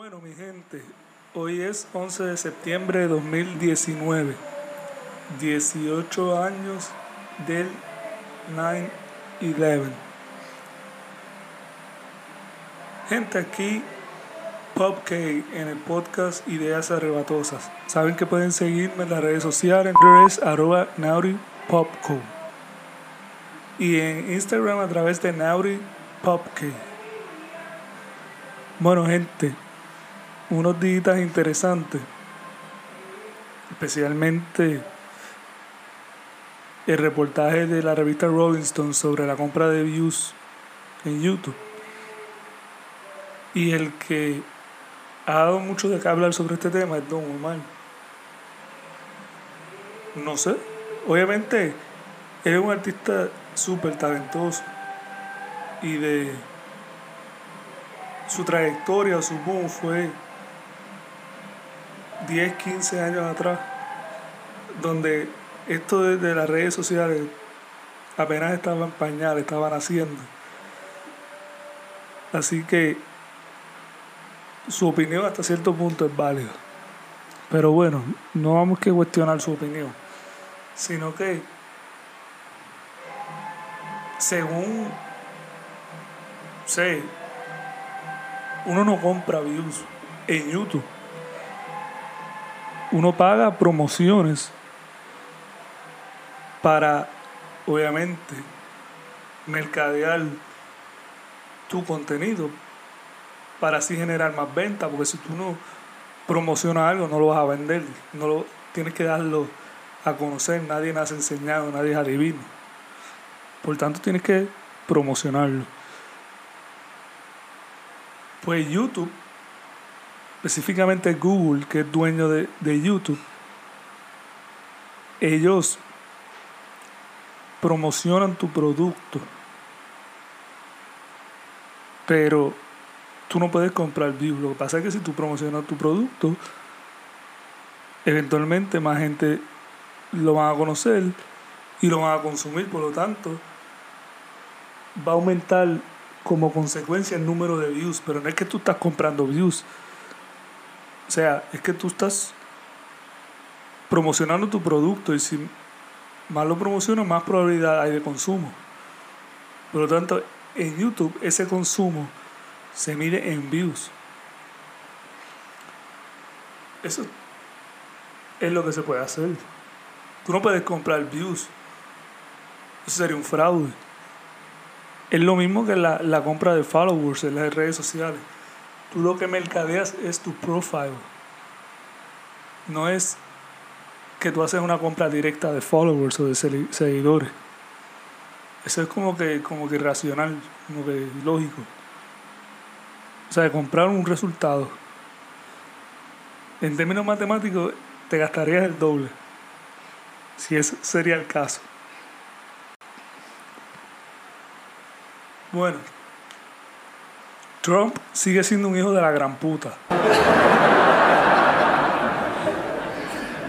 bueno, mi gente. Hoy es 11 de septiembre de 2019. 18 años del 9-11. Gente, aquí Pop K en el podcast Ideas Arrebatosas. Saben que pueden seguirme en las redes sociales. En arroba. Y en Instagram a través de Nauri. Bueno, gente, unos días interesantes, especialmente el reportaje de la revista Rolling Stone sobre la compra de views en YouTube. Y el que ha dado mucho de qué hablar sobre este tema es Don Omar. No sé, obviamente es un artista súper talentoso y de su trayectoria, su boom fue 10, 15 años atrás, donde esto de, las redes sociales apenas estaban en pañal, estaban haciendo. Así que su opinión hasta cierto punto es válida. Pero bueno, no vamos que cuestionar su opinión, sino que según sé, uno no compra views en YouTube. Uno paga promociones para, obviamente, mercadear tu contenido para así generar más ventas, porque si tú no promocionas algo no lo vas a vender, no lo tienes que darlo a conocer, nadie nace enseñado, nadie es adivino. Por tanto, tienes que promocionarlo. Pues YouTube, específicamente Google, que es dueño de, YouTube, ellos promocionan tu producto, pero tú no puedes comprar views. Lo que pasa es que si tú promocionas tu producto, eventualmente más gente lo van a conocer y lo van a consumir, por lo tanto, va a aumentar como consecuencia el número de views, pero no es que tú estás comprando views. O sea, es que tú estás promocionando tu producto y si más lo promocionas, más probabilidad hay de consumo. Por lo tanto, en YouTube ese consumo se mide en views. Eso es lo que se puede hacer. Tú no puedes comprar views. Eso sería un fraude. Es lo mismo que la, la compra de followers en las redes sociales. Tú lo que mercadeas es tu profile. No es que tú haces una compra directa de followers o de seguidores. Eso es como que, como que racional, como que lógico. O sea, comprar un resultado. En términos matemáticos, te gastarías el doble. Si ese sería el caso. Bueno, Trump sigue siendo un hijo de la gran puta.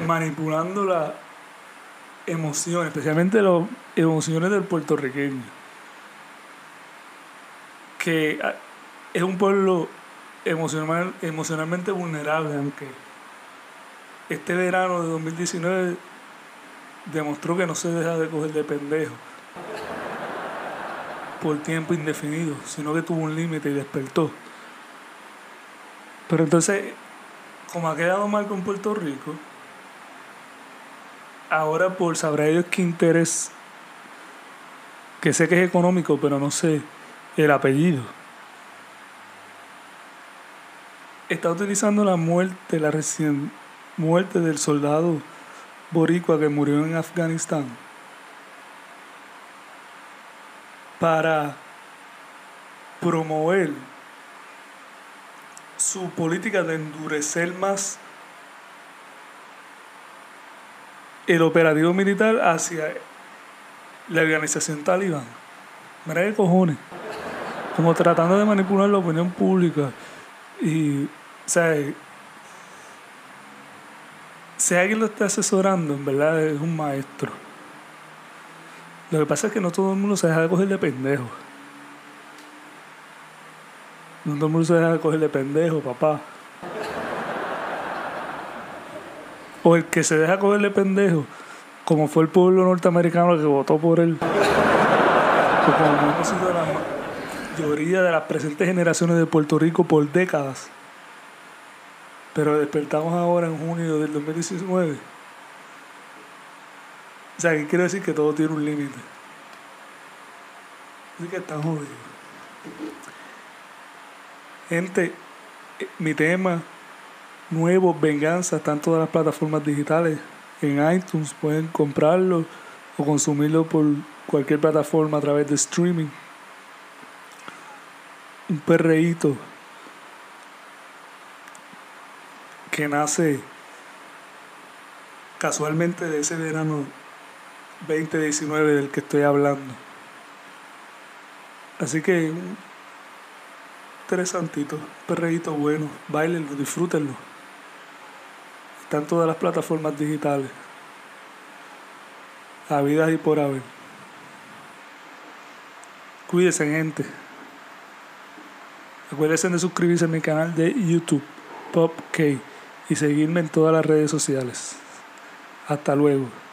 Manipulando las emociones, especialmente las emociones del puertorriqueño. Que ah, es un pueblo emocional, emocionalmente vulnerable, aunque este verano de 2019 demostró que no se deja de coger de pendejo por tiempo indefinido, sino que tuvo un límite y despertó. Pero entonces, como ha quedado mal con Puerto Rico, ahora por sabrá ellos qué interés, que sé que es económico, pero no sé el apellido. Está utilizando la muerte, la recién muerte del soldado boricua que murió en Afganistán para promover su política de endurecer más el operativo militar hacia la organización talibán. Mira qué cojones. Como tratando de manipular la opinión pública. Y, o sea, si alguien lo está asesorando, en verdad es un maestro. Lo que pasa es que no todo el mundo se deja de coger de pendejo. No todo el mundo se deja de coger de pendejo, papá. O el que se deja coger de pendejo, como fue el pueblo norteamericano que votó por él. Pues como ha sido la mayoría de las presentes generaciones de Puerto Rico por décadas. Pero despertamos ahora en junio del 2019 o sea, que quiere decir que todo tiene un límite. Así que estamos jodidos. Gente, eh, mi tema nuevo, Venganza, está en todas las plataformas digitales. En iTunes pueden comprarlo o consumirlo por cualquier plataforma a través de streaming. Un perreíto que nace casualmente de ese verano 2019 del que estoy hablando. Así que interesantito, perreíto bueno, bailenlo, disfrútenlo. Están todas las plataformas digitales. Habidas y por haber. Cuídense, gente. Acuérdense de suscribirse a mi canal de YouTube, Pop K, y seguirme en todas las redes sociales. Hasta luego.